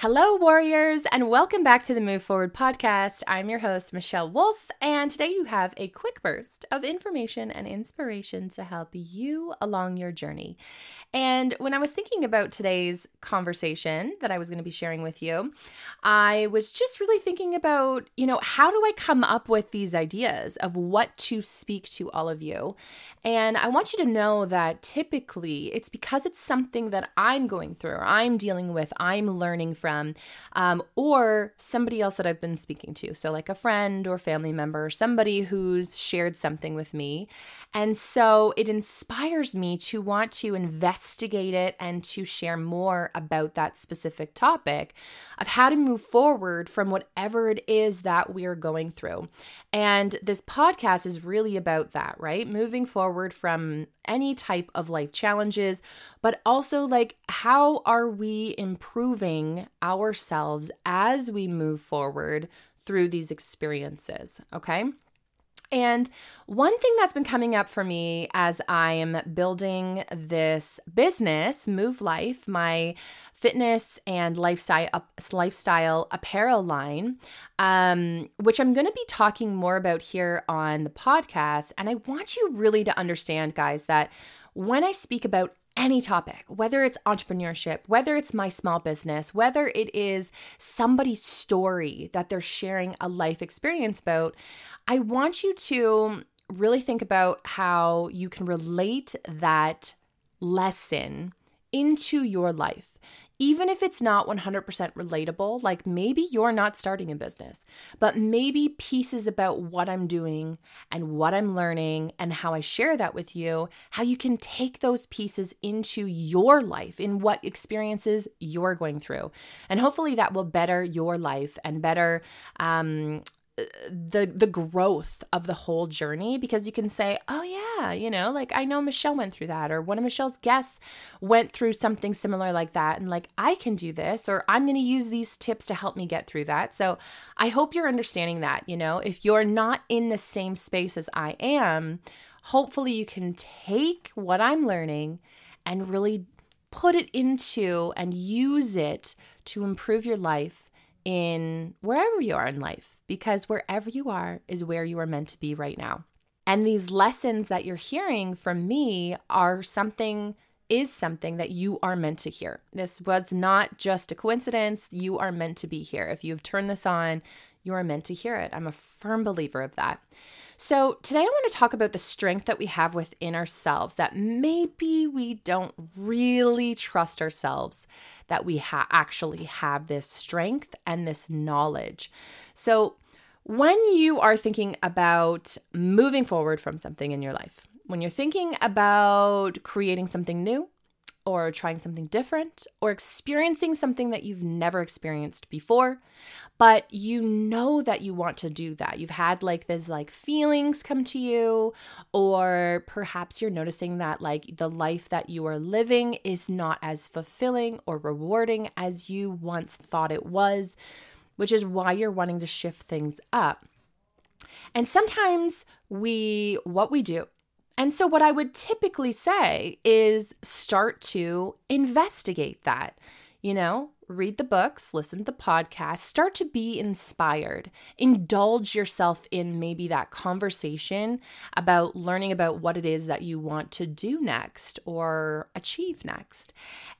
Hello, warriors, and welcome back to the Move Forward podcast. I'm your host, Michelle Wolf, and today you have a quick burst of information and inspiration to help you along your journey. And when I was thinking about today's conversation that I was going to be sharing with you, I was just really thinking about, you know, how do I come up with these ideas of what to speak to all of you? And I want you to know that typically it's because it's something that I'm going through, I'm dealing with, I'm learning from from, um, or somebody else that I've been speaking to. So, like a friend or family member, somebody who's shared something with me. And so it inspires me to want to investigate it and to share more about that specific topic of how to move forward from whatever it is that we're going through. And this podcast is really about that, right? Moving forward from any type of life challenges, but also like how are we improving ourselves as we move forward through these experiences, okay? And one thing that's been coming up for me as I'm building this business, Move Life, my fitness and lifestyle lifestyle apparel line, um, which I'm going to be talking more about here on the podcast. And I want you really to understand, guys, that when I speak about any topic, whether it's entrepreneurship, whether it's my small business, whether it is somebody's story that they're sharing a life experience about, I want you to really think about how you can relate that lesson into your life even if it's not 100% relatable, like maybe you're not starting a business, but maybe pieces about what I'm doing and what I'm learning and how I share that with you, how you can take those pieces into your life, in what experiences you're going through. And hopefully that will better your life and better um, the the growth of the whole journey because you can say oh yeah you know like i know michelle went through that or one of michelle's guests went through something similar like that and like i can do this or i'm going to use these tips to help me get through that so i hope you're understanding that you know if you're not in the same space as i am hopefully you can take what i'm learning and really put it into and use it to improve your life in wherever you are in life, because wherever you are is where you are meant to be right now. And these lessons that you're hearing from me are something, is something that you are meant to hear. This was not just a coincidence. You are meant to be here. If you've turned this on, you are meant to hear it. I'm a firm believer of that. So, today I want to talk about the strength that we have within ourselves that maybe we don't really trust ourselves that we ha- actually have this strength and this knowledge. So, when you are thinking about moving forward from something in your life, when you're thinking about creating something new, or trying something different or experiencing something that you've never experienced before, but you know that you want to do that. You've had like this like feelings come to you or perhaps you're noticing that like the life that you are living is not as fulfilling or rewarding as you once thought it was, which is why you're wanting to shift things up. And sometimes we what we do and so, what I would typically say is start to investigate that. You know, read the books, listen to the podcast, start to be inspired. Indulge yourself in maybe that conversation about learning about what it is that you want to do next or achieve next.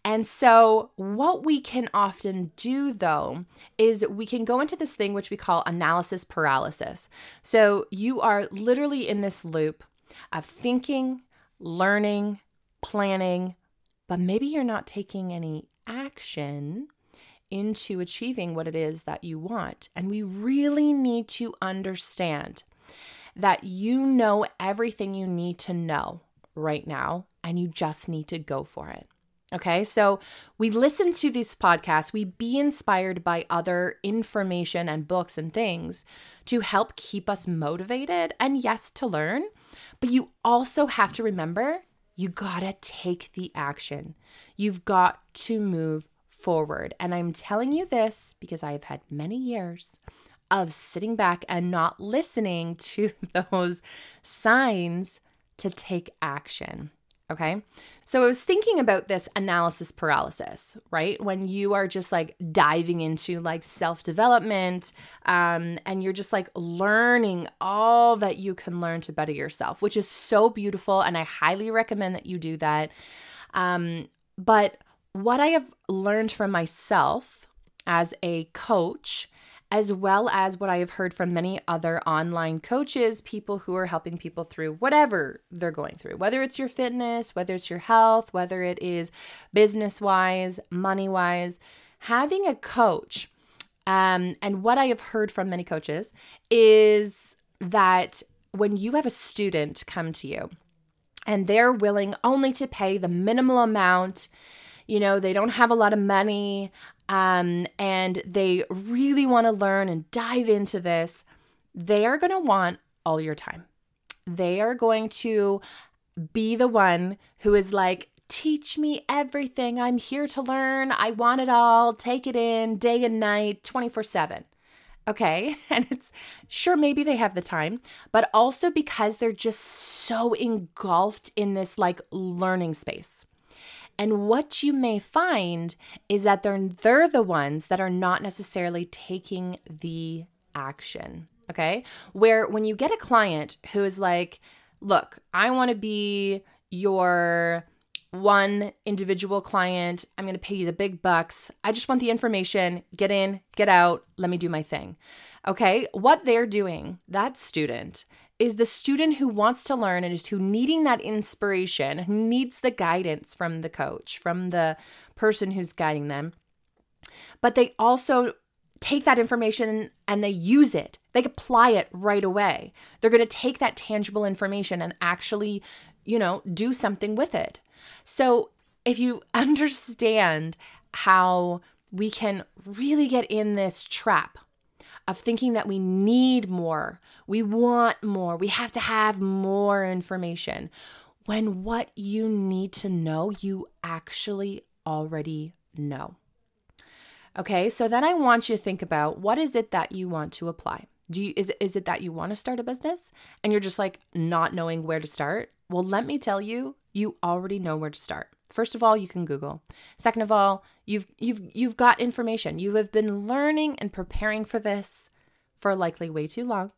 And so, what we can often do though is we can go into this thing which we call analysis paralysis. So, you are literally in this loop of thinking, learning, planning, but maybe you're not taking any action into achieving what it is that you want. And we really need to understand that you know everything you need to know right now, and you just need to go for it. Okay, so we listen to these podcasts, we be inspired by other information and books and things to help keep us motivated and yes, to learn. But you also have to remember you gotta take the action. You've got to move forward. And I'm telling you this because I have had many years of sitting back and not listening to those signs to take action. Okay. So I was thinking about this analysis paralysis, right? When you are just like diving into like self development um, and you're just like learning all that you can learn to better yourself, which is so beautiful. And I highly recommend that you do that. Um, but what I have learned from myself as a coach as well as what I have heard from many other online coaches, people who are helping people through whatever they're going through, whether it's your fitness, whether it's your health, whether it is business wise, money wise. Having a coach, um, and what I have heard from many coaches is that when you have a student come to you and they're willing only to pay the minimal amount, you know, they don't have a lot of money, um, and they really want to learn and dive into this, they are going to want all your time. They are going to be the one who is like, teach me everything. I'm here to learn. I want it all. Take it in day and night, 24 7. Okay. And it's sure, maybe they have the time, but also because they're just so engulfed in this like learning space. And what you may find is that they're, they're the ones that are not necessarily taking the action. Okay. Where when you get a client who is like, look, I want to be your one individual client. I'm going to pay you the big bucks. I just want the information. Get in, get out. Let me do my thing. Okay. What they're doing, that student, is the student who wants to learn and is who needing that inspiration, who needs the guidance from the coach, from the person who's guiding them. But they also take that information and they use it. They apply it right away. They're going to take that tangible information and actually, you know, do something with it. So, if you understand how we can really get in this trap of thinking that we need more, we want more, we have to have more information, when what you need to know, you actually already know. Okay, so then I want you to think about what is it that you want to apply? Do you is is it that you want to start a business and you're just like not knowing where to start? Well, let me tell you, you already know where to start. First of all, you can Google. Second of all, you've you've you've got information. You have been learning and preparing for this for likely way too long.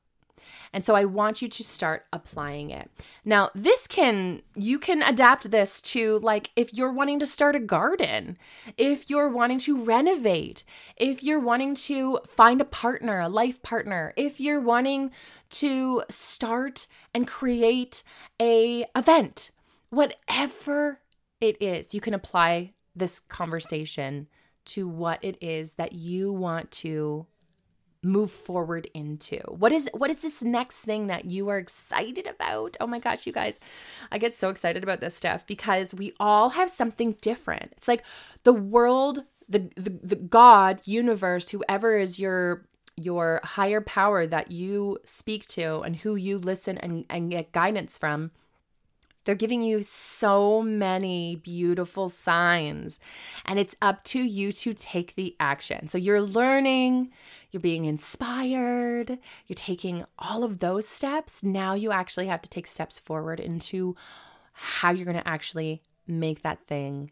And so I want you to start applying it. Now, this can, you can adapt this to like if you're wanting to start a garden, if you're wanting to renovate, if you're wanting to find a partner, a life partner, if you're wanting to start and create a event, whatever it is, you can apply this conversation to what it is that you want to move forward into. What is what is this next thing that you are excited about? Oh my gosh you guys i get so excited about this stuff because we all have something different. It's like the world the the, the god universe whoever is your your higher power that you speak to and who you listen and, and get guidance from they're giving you so many beautiful signs, and it's up to you to take the action. So you're learning, you're being inspired, you're taking all of those steps. Now you actually have to take steps forward into how you're going to actually make that thing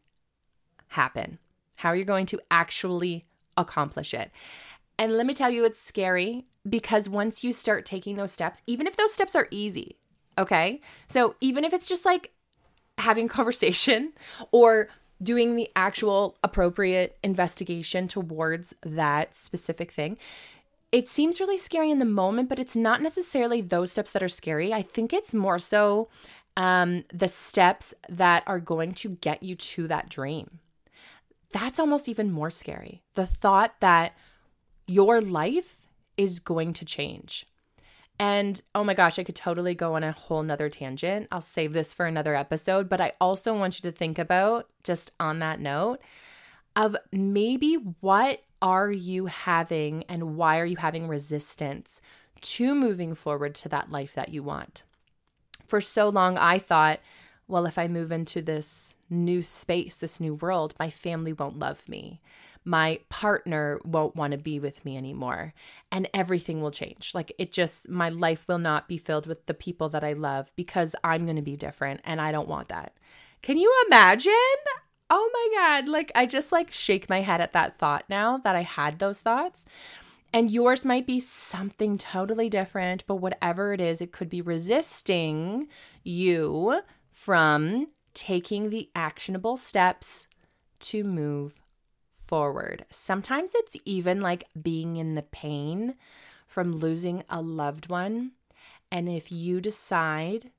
happen, how you're going to actually accomplish it. And let me tell you, it's scary because once you start taking those steps, even if those steps are easy, Okay. So even if it's just like having conversation or doing the actual appropriate investigation towards that specific thing, it seems really scary in the moment, but it's not necessarily those steps that are scary. I think it's more so um, the steps that are going to get you to that dream. That's almost even more scary. The thought that your life is going to change. And oh my gosh, I could totally go on a whole nother tangent. I'll save this for another episode, but I also want you to think about, just on that note, of maybe what are you having and why are you having resistance to moving forward to that life that you want? For so long, I thought, well, if I move into this new space, this new world, my family won't love me my partner won't want to be with me anymore and everything will change. Like it just, my life will not be filled with the people that I love because I'm going to be different and I don't want that. Can you imagine? Oh my God. Like, I just like shake my head at that thought now that I had those thoughts. And yours might be something totally different, but whatever it is, it could be resisting you from taking the actionable steps to move forward. Sometimes it's even like being in the pain from losing a loved one. And if you decide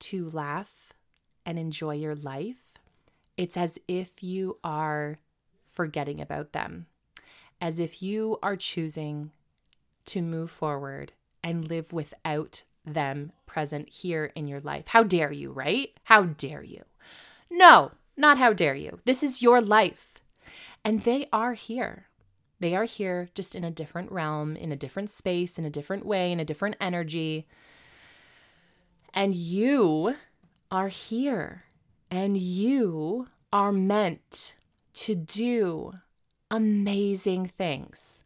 to laugh and enjoy your life, it's as if you are forgetting about them as if you are choosing to move forward and live without them present here in your life. How dare you, right? How dare you? No, not how dare you. This is your life. And they are here. They are here just in a different realm, in a different space, in a different way, in a different energy. And you are here. And you are meant to do amazing things.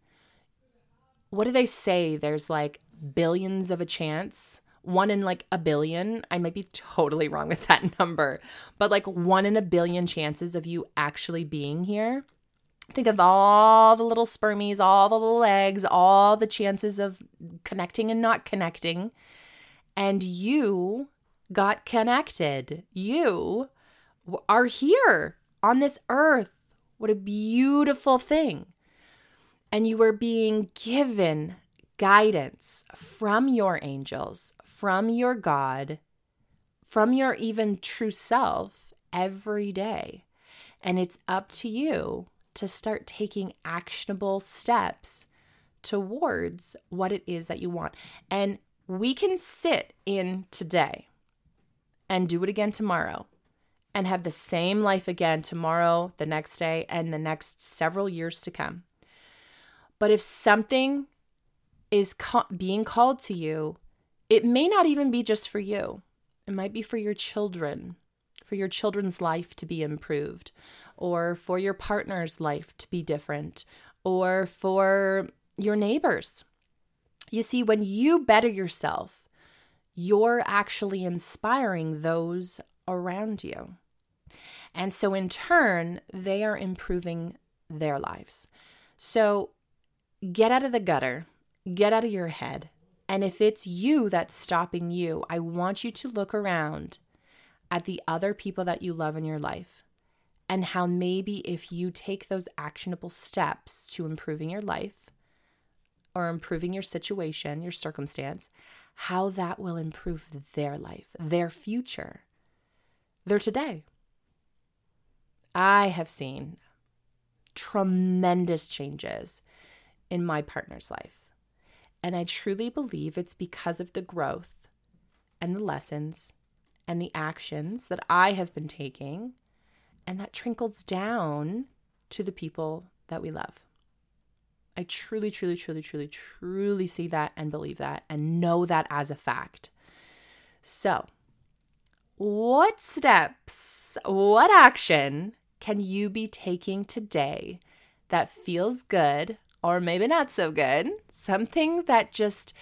What do they say? There's like billions of a chance, one in like a billion. I might be totally wrong with that number, but like one in a billion chances of you actually being here. Think of all the little spermies, all the little eggs, all the chances of connecting and not connecting. And you got connected. You are here on this earth what a beautiful thing. And you were being given guidance from your angels, from your God, from your even true self every day. And it's up to you to start taking actionable steps towards what it is that you want. And we can sit in today and do it again tomorrow and have the same life again tomorrow, the next day, and the next several years to come. But if something is ca- being called to you, it may not even be just for you. It might be for your children, for your children's life to be improved, or for your partner's life to be different, or for your neighbors. You see, when you better yourself, you're actually inspiring those around you. And so, in turn, they are improving their lives. So, get out of the gutter, get out of your head. And if it's you that's stopping you, I want you to look around at the other people that you love in your life and how maybe if you take those actionable steps to improving your life or improving your situation, your circumstance, how that will improve their life, their future, their today. I have seen tremendous changes in my partner's life. And I truly believe it's because of the growth and the lessons and the actions that I have been taking, and that trickles down to the people that we love. I truly, truly, truly, truly, truly see that and believe that and know that as a fact. So, what steps, what action can you be taking today that feels good or maybe not so good? Something that just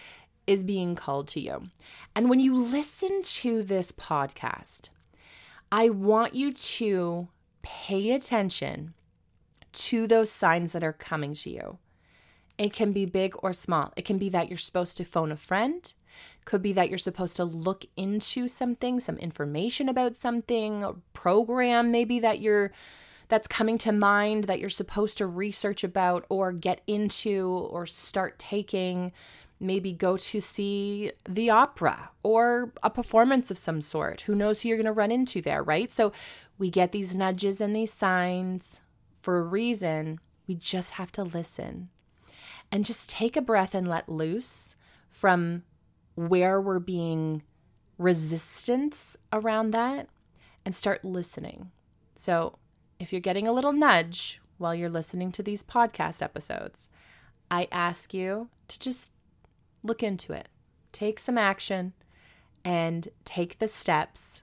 is being called to you. And when you listen to this podcast, I want you to pay attention to those signs that are coming to you. It can be big or small. It can be that you're supposed to phone a friend. Could be that you're supposed to look into something, some information about something, program maybe that you're that's coming to mind that you're supposed to research about or get into or start taking. Maybe go to see the opera or a performance of some sort. Who knows who you're going to run into there, right? So we get these nudges and these signs for a reason. We just have to listen and just take a breath and let loose from where we're being resistance around that and start listening. So, if you're getting a little nudge while you're listening to these podcast episodes, I ask you to just look into it, take some action, and take the steps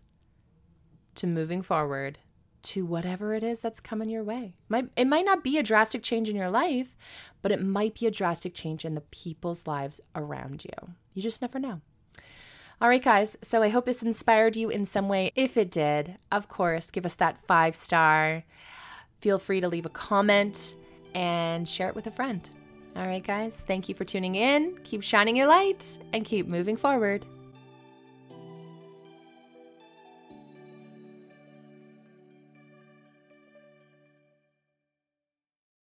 to moving forward to whatever it is that's coming your way. it might not be a drastic change in your life, but it might be a drastic change in the people's lives around you. You just never know. All right, guys. So I hope this inspired you in some way. If it did, of course, give us that five star. Feel free to leave a comment and share it with a friend. All right, guys, thank you for tuning in. Keep shining your light and keep moving forward.